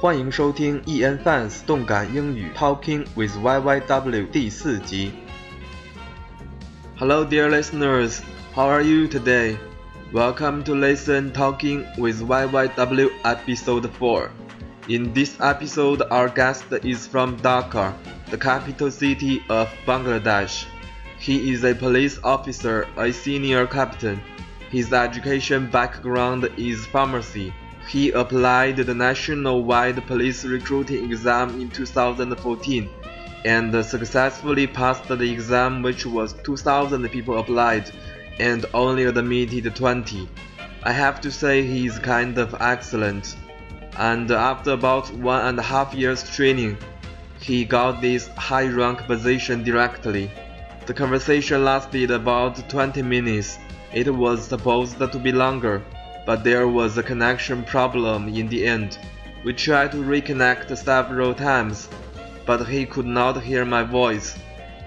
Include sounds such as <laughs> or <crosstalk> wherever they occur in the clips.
欢迎收听 EN Fans 动感英语 Talking with YYW 第四集。Hello, dear listeners. How are you today? Welcome to Listen Talking with YYW episode 4. In this episode, our guest is from Dhaka, the capital city of Bangladesh. He is a police officer, a senior captain. His education background is pharmacy. He applied the national-wide police recruiting exam in 2014 and successfully passed the exam which was 2000 people applied and only admitted 20. I have to say he is kind of excellent. And after about one and a half years training, he got this high rank position directly. The conversation lasted about 20 minutes. It was supposed to be longer but there was a connection problem in the end. We tried to reconnect several times, but he could not hear my voice,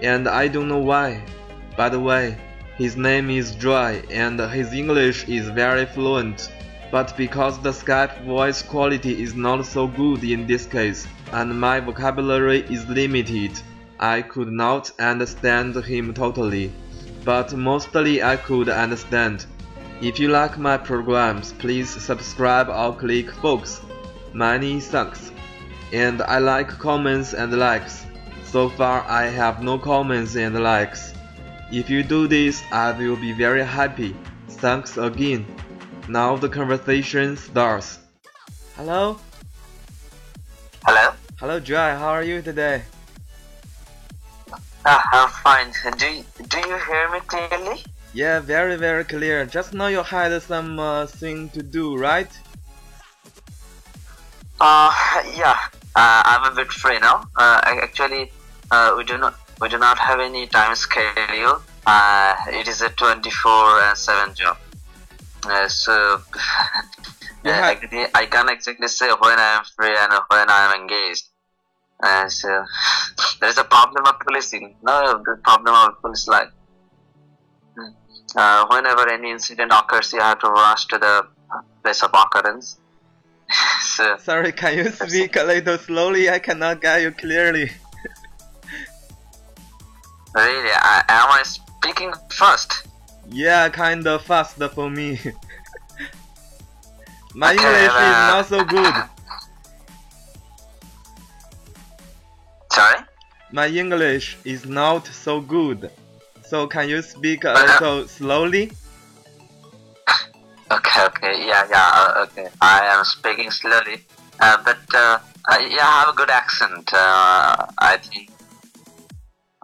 and I don't know why. By the way, his name is Joy, and his English is very fluent, but because the Skype voice quality is not so good in this case, and my vocabulary is limited, I could not understand him totally, but mostly I could understand. If you like my programs, please subscribe or click folks. Many thanks. And I like comments and likes. So far I have no comments and likes. If you do this, I will be very happy. Thanks again. Now the conversation starts. Hello? Hello? Hello Joy, how are you today? Ah, I'm fine. Do do you hear me clearly? Yeah, very very clear. Just now you had some uh, thing to do, right? Uh, yeah. Uh, I'm a bit free now. Uh, actually, uh, we do not we do not have any time schedule. Uh, it is a 24 and 7 job. Uh, so <laughs> Yeah. uh, actually, I can't exactly say when I am free and when I am engaged. Uh, so <laughs> there is a problem of policing. No, the problem of police life. Uh, whenever any incident occurs, you have to rush to the place of occurrence. <laughs> so, Sorry, can you speak a little slowly? I cannot get you clearly. <laughs> really, I, am I speaking fast? Yeah, kind of fast for me. <laughs> My Okay, English is uh, not so good. Sorry? My English is not so good. So can you speak a Uh, little slowly? Okay, okay, yeah, yeah, uh, okay. I am speaking slowly, uh, but uh, uh, yeah, I have a good accent. Uh, I think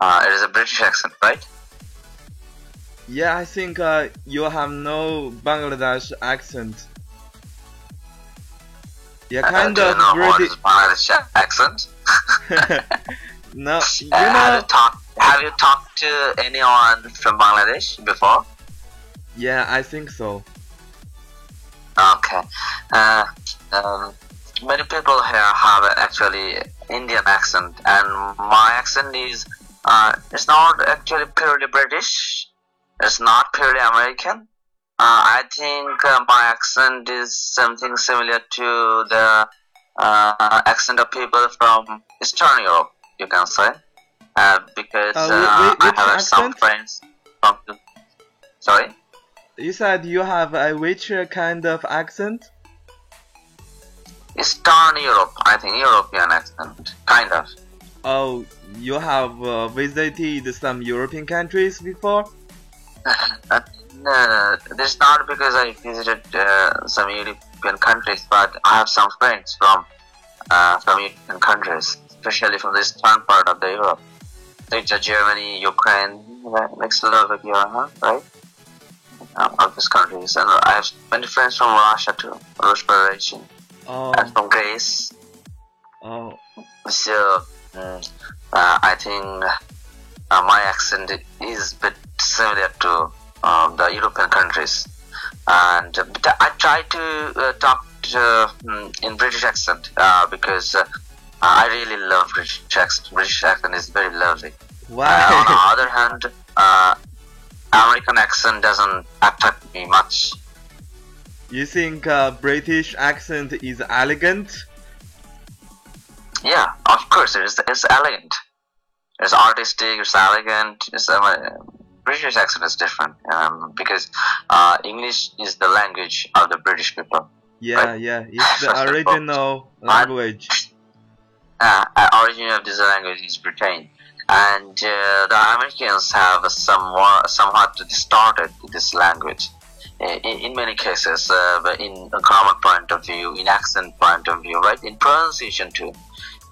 uh, it is a British accent, right? Yeah, I think uh, you have no Bangladesh accent. Yeah, kind of know British. accent. <laughs> <laughs> no, <laughs> you know. Have you talked to anyone from Bangladesh before? Yeah, I think so. Okay. Uh, um, many people here have actually Indian accent, and my accent is uh, it's not actually purely British. It's not purely American. Uh, I think uh, my accent is something similar to the uh, accent of people from Eastern Europe, you can say, uh, because Uh, uh, I have some friends from. The... Sorry. You said you have a which uh, kind of accent? Eastern Europe, I think European accent, kind of. Oh, you have uh, visited some European countries before? <laughs> No, this is not because I visited uh, some European countries, but I have some friends from uh, from European countries, especially from the eastern part of the Europe, Germany, Ukraine, like Slovakia, huh? right? Um, of these countries, and I have many friends from Russia too, Russian Federation, Oh, and from Greece. oh, So mm, uh, I think uh, my accent is a bit similar to um, the European countries, and uh, I try to uh, talk to, mm, in British accent uh, because uh, I really love British accent. British accent is very lovely. Uh, on the <laughs> other hand, uh, American accent doesn't attract me much. you think uh, British accent is elegant? Yeah, of course, it's it's elegant. It's artistic. It's elegant. It's uh, British accent is different um, because uh, English is the language of the British people. Yeah, Right. yeah, it's the First of all, original language. Uh, origin of this language is Britain, and uh, the Americans have somewhat somewhat distorted this language. Uh, In, in many cases, uh, but in a grammar point of view, in accent point of view, right, in pronunciation too,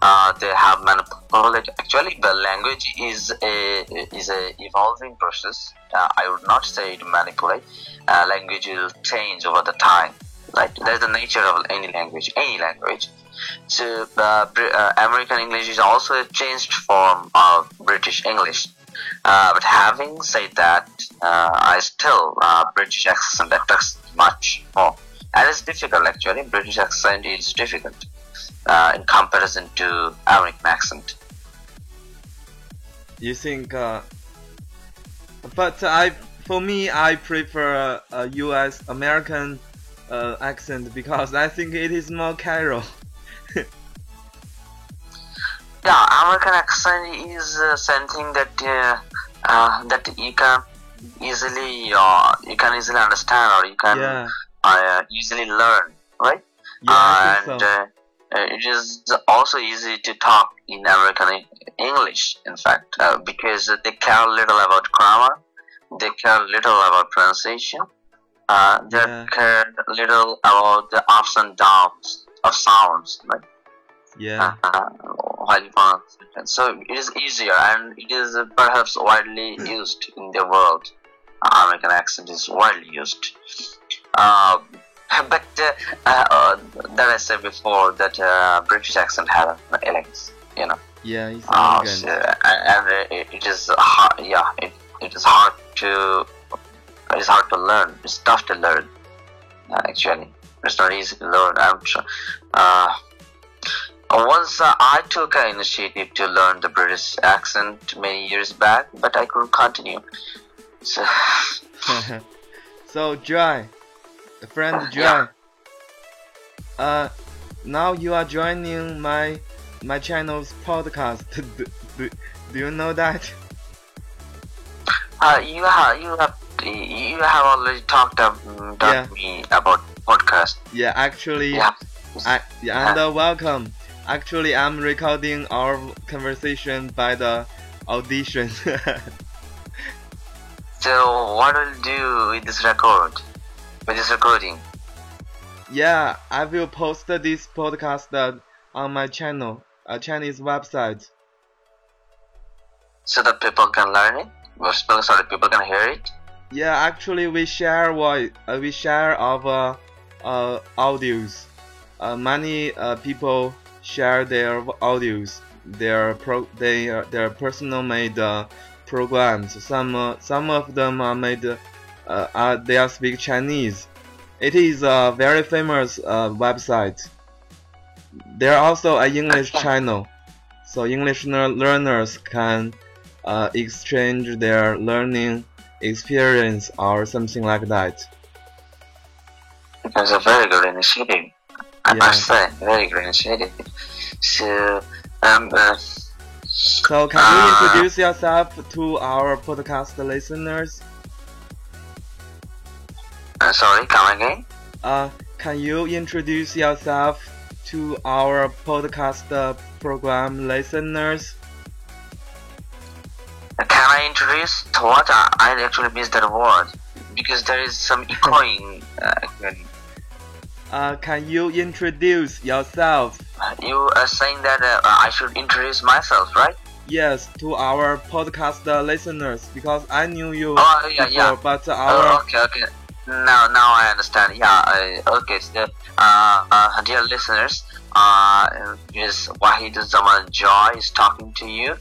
uh, they have manipulated. Actually, the language is a is a evolving process. I would not say it manipulate. Language will change over the time. Right, that's the nature of any language. Any language. So uh, uh, American English is also a changed form of British English. Uh, but having said that, uh, I still uh, British accent affects much more. And it's difficult actually. British accent is difficult uh, in comparison to American accent. You think? But I, for me, I prefer U.S. American uh, accent because I think it is more casual. Yeah, American accent is uh, something that uh, uh, that you can easily uh, you can easily understand or you can yeah, uh, easily learn, right? yeah, and so. uh, uh, it is also easy to talk in American English, in fact, uh, because they care little about grammar, they care little about pronunciation, uh, they Yeah. care little about the ups and downs of sounds, right? Yeah, uh, while you. So it is easier and it is uh, perhaps widely used in the world. Uh, American accent is widely used. Uh, but uh, uh, uh, that I said before that uh, British accent has an elegance, you know. yeah, Uh, elegant. so, and and it, it is hard, yeah, it, it is hard to it is hard to learn. It's tough to learn, uh, actually. It's not easy to learn. I'm sure. Uh, once uh, I took an initiative to learn the British accent many years back, but I couldn't continue. So, <laughs> so Joy, friend Joy. Yeah. Uh, now you are joining my my channel's podcast. <laughs> do, do, do you know that? uh, you have you have you have already talked to, um, talked Yeah. to me about podcast. Yeah, actually, Yeah. I, yeah, and uh, welcome. Actually, I'm recording our conversation by the audition. <laughs> So what will you do with this record? With this recording? yeah, I will post this podcast uh, on my channel, a Chinese website. so that people can learn it. Well, so so people can hear it. Yeah, actually, we share voice, uh, we share our uh, audios. Uh, many uh, people share their audios, their pro, their their personal made uh, programs. Some uh, some of them are made, uh, are, they are speak Chinese. It is a very famous uh, website. There are also a English channel, so English learners can uh, exchange their learning experience or something like that. It's a very good initiative. I Yeah. must say, very good initiative. So, um, uh, So can you Ah. introduce yourself to our podcast listeners? uh, sorry, come again. Uh, can you introduce yourself to our podcast uh, program listeners? Can I introduce to what? I, actually missed that word because there is some echoing. Uh. Uh, can you introduce yourself? you are saying that uh, I should introduce myself, right? Yes, to our podcast listeners because I knew you Oh, yeah, before, yeah. but Oh, our okay, okay. Now, now I understand. Yeah. Uh, okay. So, uh, uh, dear listeners, uh, is Wahid Zaman Joy is talking to you,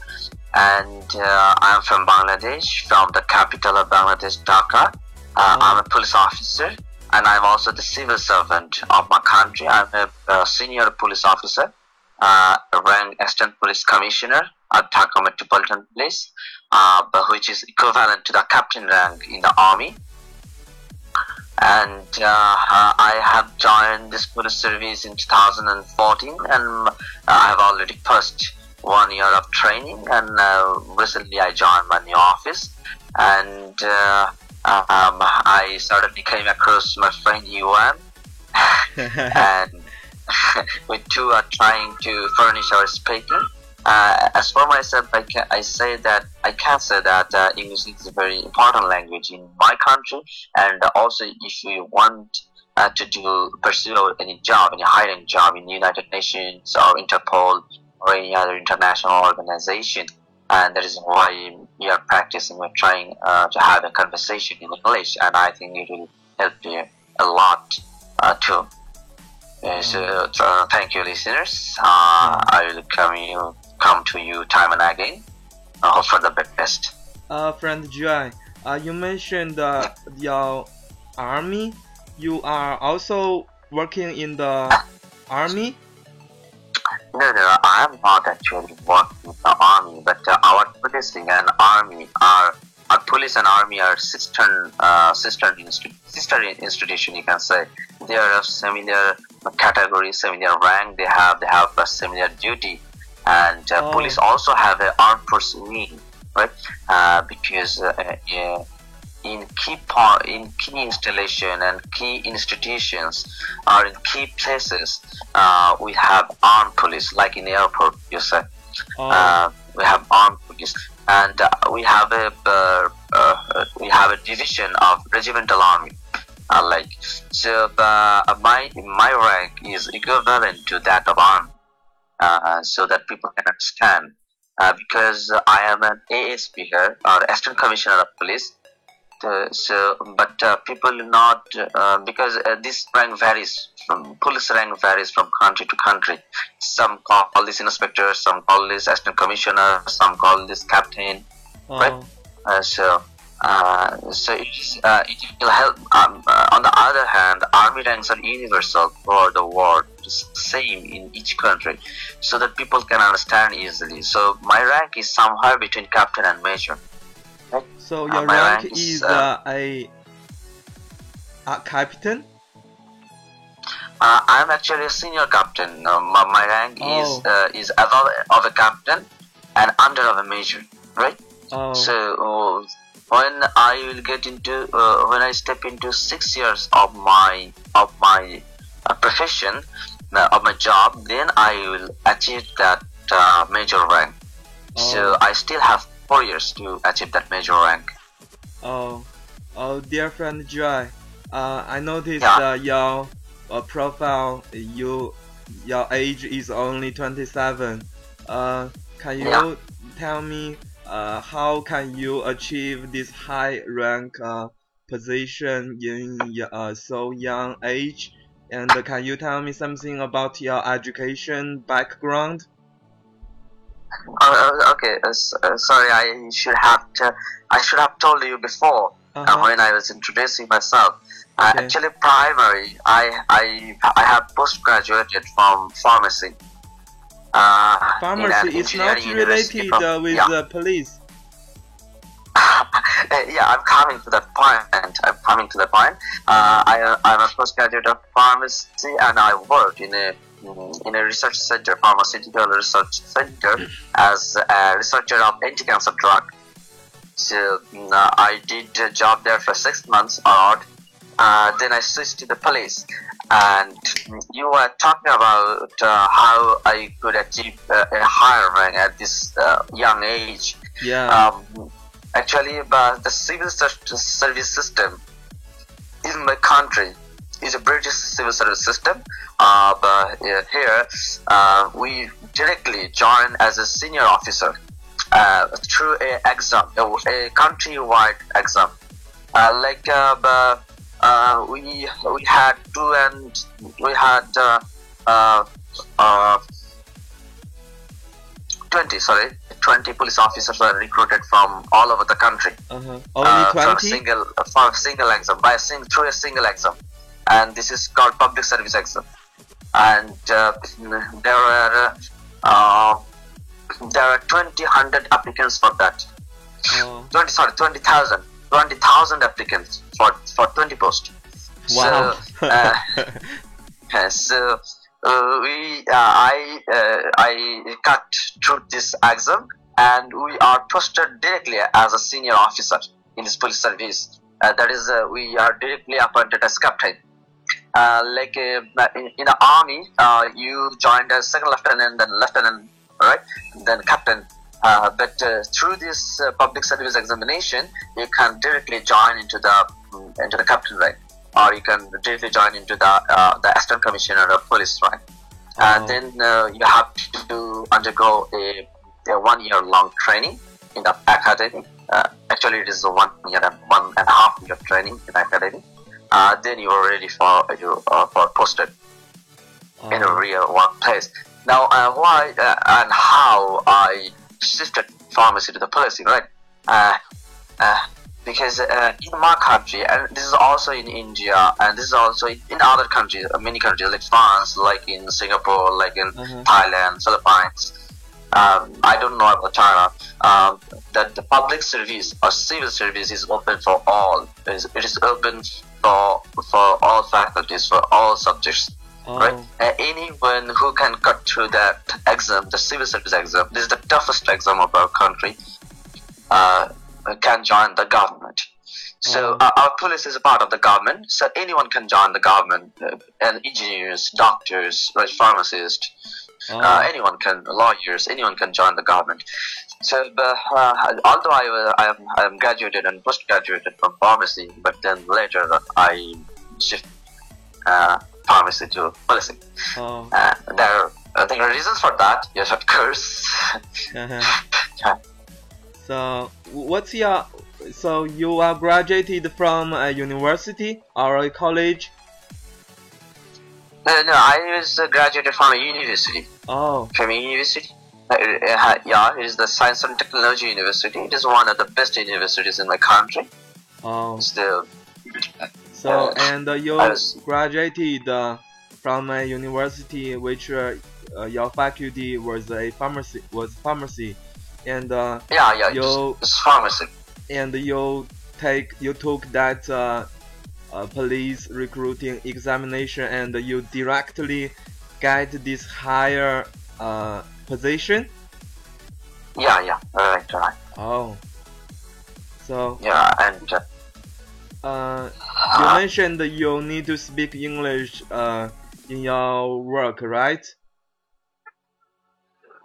and uh, I'm from Bangladesh, from the capital of Bangladesh, Dhaka. Uh, I'm a police officer, and I'm also the civil servant of my country. I'm a, uh senior police officer, uh, rank assistant police commissioner at Dhaka Metropolitan Police, uh, but which is equivalent to the captain rank in the army. and uh, I have joined this police service in 2014, and I have already passed one year of training, and uh, recently I joined my new office, and uh, um, I suddenly came across my friend Yuan, <laughs> and <laughs> we two are trying to furnish our speaking. Uh, as for myself, I, can, I say that I can say that uh, English is a very important language in my country, and also if you want uh, to do pursue any job, any hiring job in United Nations or Interpol or any other international organization, and that is why we are practicing. We're trying uh, to have a conversation in English, and I think it will help you a lot uh, too. Uh, so uh, thank you, listeners. Uh, I will come you come to you time and again. I hope for the best. Uh, friend Joy, uh, you mentioned uh, your army. You are also working in the army. No, no, I am not actually working in the army, but uh, our policing and army are our police and army are sister uh, sister sister institution. You can say they are of similar category, similar rank. They have they have a similar duty, and uh, Oh. police also have an armed force wing, right? Uh, because uh, uh, in key part, in key installation and key institutions or in key places, uh, we have armed police, like in the airport. You say Oh, uh, we have armed police, and uh, we have a uh, uh, we have a division of regimental army. Uh, like so, uh, my my rank is equivalent to that of army, uh, so that people can understand. Uh, because I am an ASP here, or Assistant Commissioner of Police. Uh, so, but uh, people not uh, because uh, this rank varies from police rank varies from country to country. Some call this inspector, some call this assistant commissioner, some call this captain. right. oh, Uh, so, uh, so it, is, uh, it will help. Um, uh, on the other hand, army ranks are universal for the world, same in each country, so that people can understand easily. So my rank is somewhere between captain and major. So your my rank rank is is, uh, uh, a a captain. Uh, I'm actually a senior captain. Uh, my, my rank Oh. is uh, is above of a captain and under of a major, right? Oh, So uh, when I will get into uh, when I step into six years of my of my uh, profession uh, of my job, then I will achieve that uh, major rank. So Oh. I still have four years to achieve that major rank. oh, oh, dear friend Joy, uh, I noticed Yeah. uh, your uh, profile. You your age is only twenty seven. Uh, can you Yeah. tell me uh, how can you achieve this high rank uh, position in uh, so young age? And can you tell me something about your education background? Uh, okay, uh, sorry, I should have I should have told you before. uh, Uh-huh. when I was introducing myself. Uh, Okay. actually, primary, I I I have post graduated from pharmacy. Uh, Pharmacy is not related from- uh, with yeah. the police. <laughs> Yeah, I'm coming to that point. I'm coming to the point. Uh, I, I'm a postgraduate of pharmacy, and I work in a in a research center, pharmaceutical research center, as a researcher of anti-cancer drug. So mm, uh, I did a job there for six months odd. Uh, then I switched to the police. And mm, you were talking about uh, how I could achieve uh, a higher rank at this uh, young age Yeah. um, actually uh, the civil service system in my country is a British civil service system. Uh, but uh, here uh, we directly join as a senior officer uh, through a exam, a, a country-wide exam. Uh, like uh, uh, we we had two and we had uh, uh, uh, 20 sorry 20 police officers were recruited from all over the country Uh-huh. Only for a single for a single exam by a sing, through a single exam and this is called public service exam and uh, there were uh, there are 20 hundred applicants for that Oh. 20 sorry 20000 20000 applicants for for 20 posts Wow. So, uh, <laughs> so uh, we, uh, I, uh, I got through this exam, and we are posted directly as a senior officer in this police service. Uh, that is, uh, we are directly appointed as captain. Uh, like uh, in, in the army, uh, you joined as second lieutenant, then lieutenant, right? Then captain. Uh, but uh, through this uh, public service examination, you can directly join into the mm, into the captain rank, or you can directly join into the uh, the assistant commissioner of police rank. Oh. And then uh, you have to undergo a, a one year long training in the academy. Uh, actually, it is a one year and one and a half year training in academy. Uh, then you already found you uh, for posted in a Oh. real workplace. Now, uh, why uh, and how I shifted pharmacy to the policing, right? Uh, uh, because uh, in my country, and this is also in India, and this is also in, other countries, uh, many countries like France, like in Singapore, like in Uh-huh. Thailand, Philippines. Um, I don't know about China. Um, that the public service or civil service is open for all. It is, it is open for for all faculties, for all subjects right? Oh. Uh, anyone who can cut through that exam, the civil service exam, this is the toughest exam of our country, uh, can join the government. So Oh. uh, our police is a part of the government, so anyone can join the government, uh, and engineers, doctors, right, pharmacists, Oh. uh, anyone can, lawyers, anyone can join the government. So, uh, although I, uh, I, am, I am graduated and postgraduated from pharmacy, but then later I shift uh, pharmacy to policing. Oh. Uh, there are, I think, are reasons for that. Yes, of course. Uh-huh. <laughs> So, what's your so you are graduated from a university or a college? no, no, I was uh, graduated from a university. Oh. From a university. Uh, uh, yeah, it is the Science and Technology University. It is one of the best universities in my country. Oh. Still, So Uh, and uh, you was- graduated uh, from a university which uh, uh, your faculty was a pharmacy was pharmacy, and uh, yeah, yeah, You- it's, it's pharmacy. and you take you took that uh, uh, police recruiting examination and you directly get this higher uh, position. Yeah, yeah, right, right. Oh. So Yeah, and uh, uh, you mentioned you need to speak English uh, in your work, right?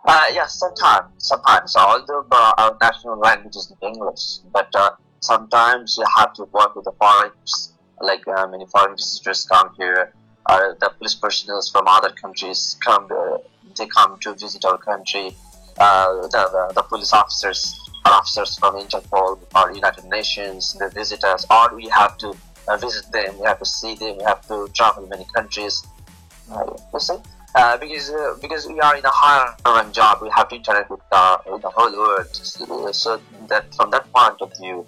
Uh, yeah, sometimes, sometimes. Although uh, our national language is English, but uh, sometimes you have to work with the foreigners. Like uh, many foreign visitors come here, or the police personnel from other countries come. They come to visit our country. Uh, the, the police officers officers from Interpol or United Nations they visit us, or we have to uh, visit them. We have to see them. We have to travel many countries. Uh, you see? Uh, because uh, because we are in a higher rank job, we have to interact with the, the whole world. So, that from that point of view,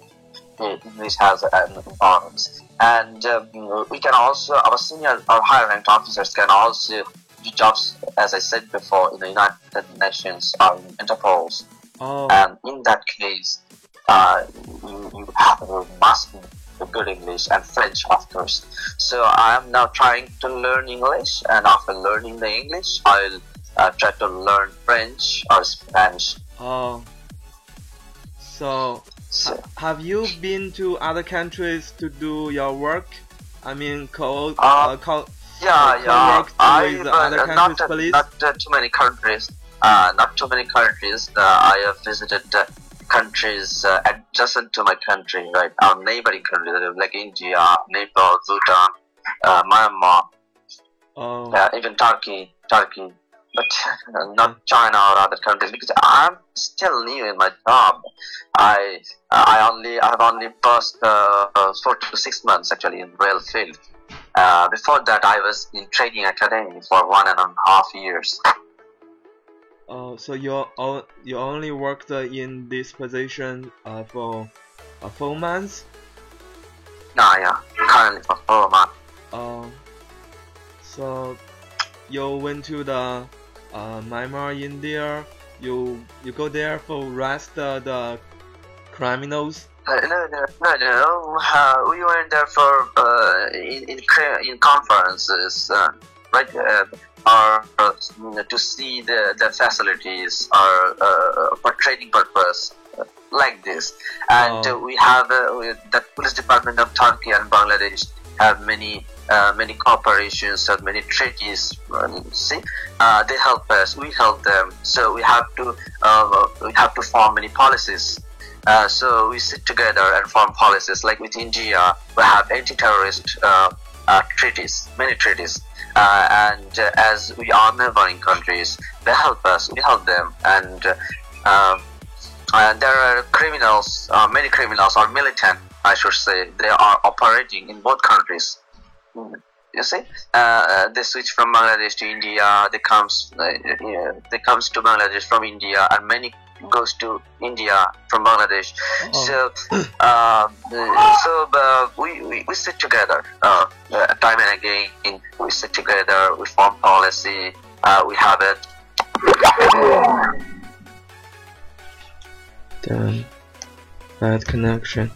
English has an importance. And um, we can also our senior or higher ranked officers can also do jobs, as I said before, in the United Nations or in Interpol's. Oh. And in that case, uh, you, you have to master the good English and French, of course. So I am now trying to learn English, and after learning the English, I'll uh, try to learn French or Spanish. Oh. So, So, ha- have you been to other countries to do your work? I mean, co Uh, uh, co yeah, yeah. I uh, not uh, not uh, too many countries. Uh, not too many countries. Uh, I have visited uh, countries uh, adjacent to my country, right? Our neighboring countries like India, Nepal, Bhutan, uh, Myanmar, Oh. uh, even Turkey, Turkey, but <laughs> not China or other countries because I'm still new in my job. I I only I have only passed uh, uh, four to six months actually in rail field. Uh, before that, I was in training academy for one and a half years. Oh, so you you only worked in this position uh, for uh, four months? Nah, yeah, currently for four months. Oh, so you went to the uh, Myanmar, India. You you go there for arrest uh, the criminals Uh, no, no, no, no. Uh, we went there for uh, in in, in conferences, uh, right? Uh, or uh, to see the, the facilities or uh, for training purpose uh, like this and Oh. we have uh, the police department of turkey and bangladesh have many uh, many cooperations and many treaties um, see uh, they help us we help them so we have to uh, we have to form many policies uh, so we sit together and form policies. Like with india we have anti-terrorist uh, uh, treaties many treaties. Uh, and uh, as we are neighboring countries they help us we help them. And um, there are criminals many criminals or militant i should say. They are operating in both countries. You see? Uh, they switch from bangladesh to india they comes uh, yeah, they comes to bangladesh from india and many goes to india from bangladesh so uh, so uh, we, we, we sit together uh, uh, time and again we sit together we form policy uh, we have it Damn. Bad connection.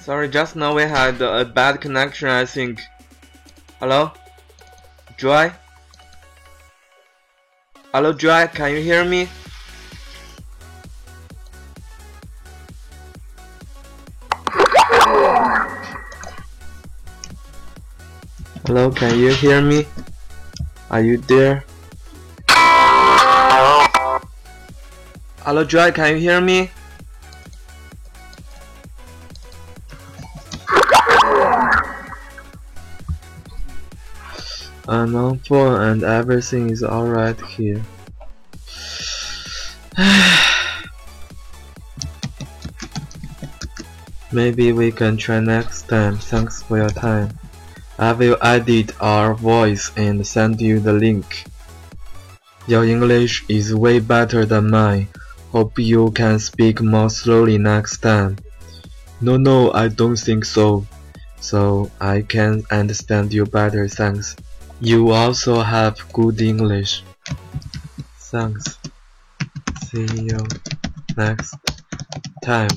Sorry, just now we had a bad connection, I think. Hello? Joy? Hello, Joy, can you hear me? Hello, can you hear me? Are you there? Hello, Joy, can you hear me? I'm on phone and everything is alright here. <sighs> Maybe we can try next time. Thanks for your time. I will edit our voice and send you the link. Your English is way better than mine. Hope you can speak more slowly next time. No, no, I don't think so. So I can understand you better, thanks. You also have good English. Thanks. See you next time.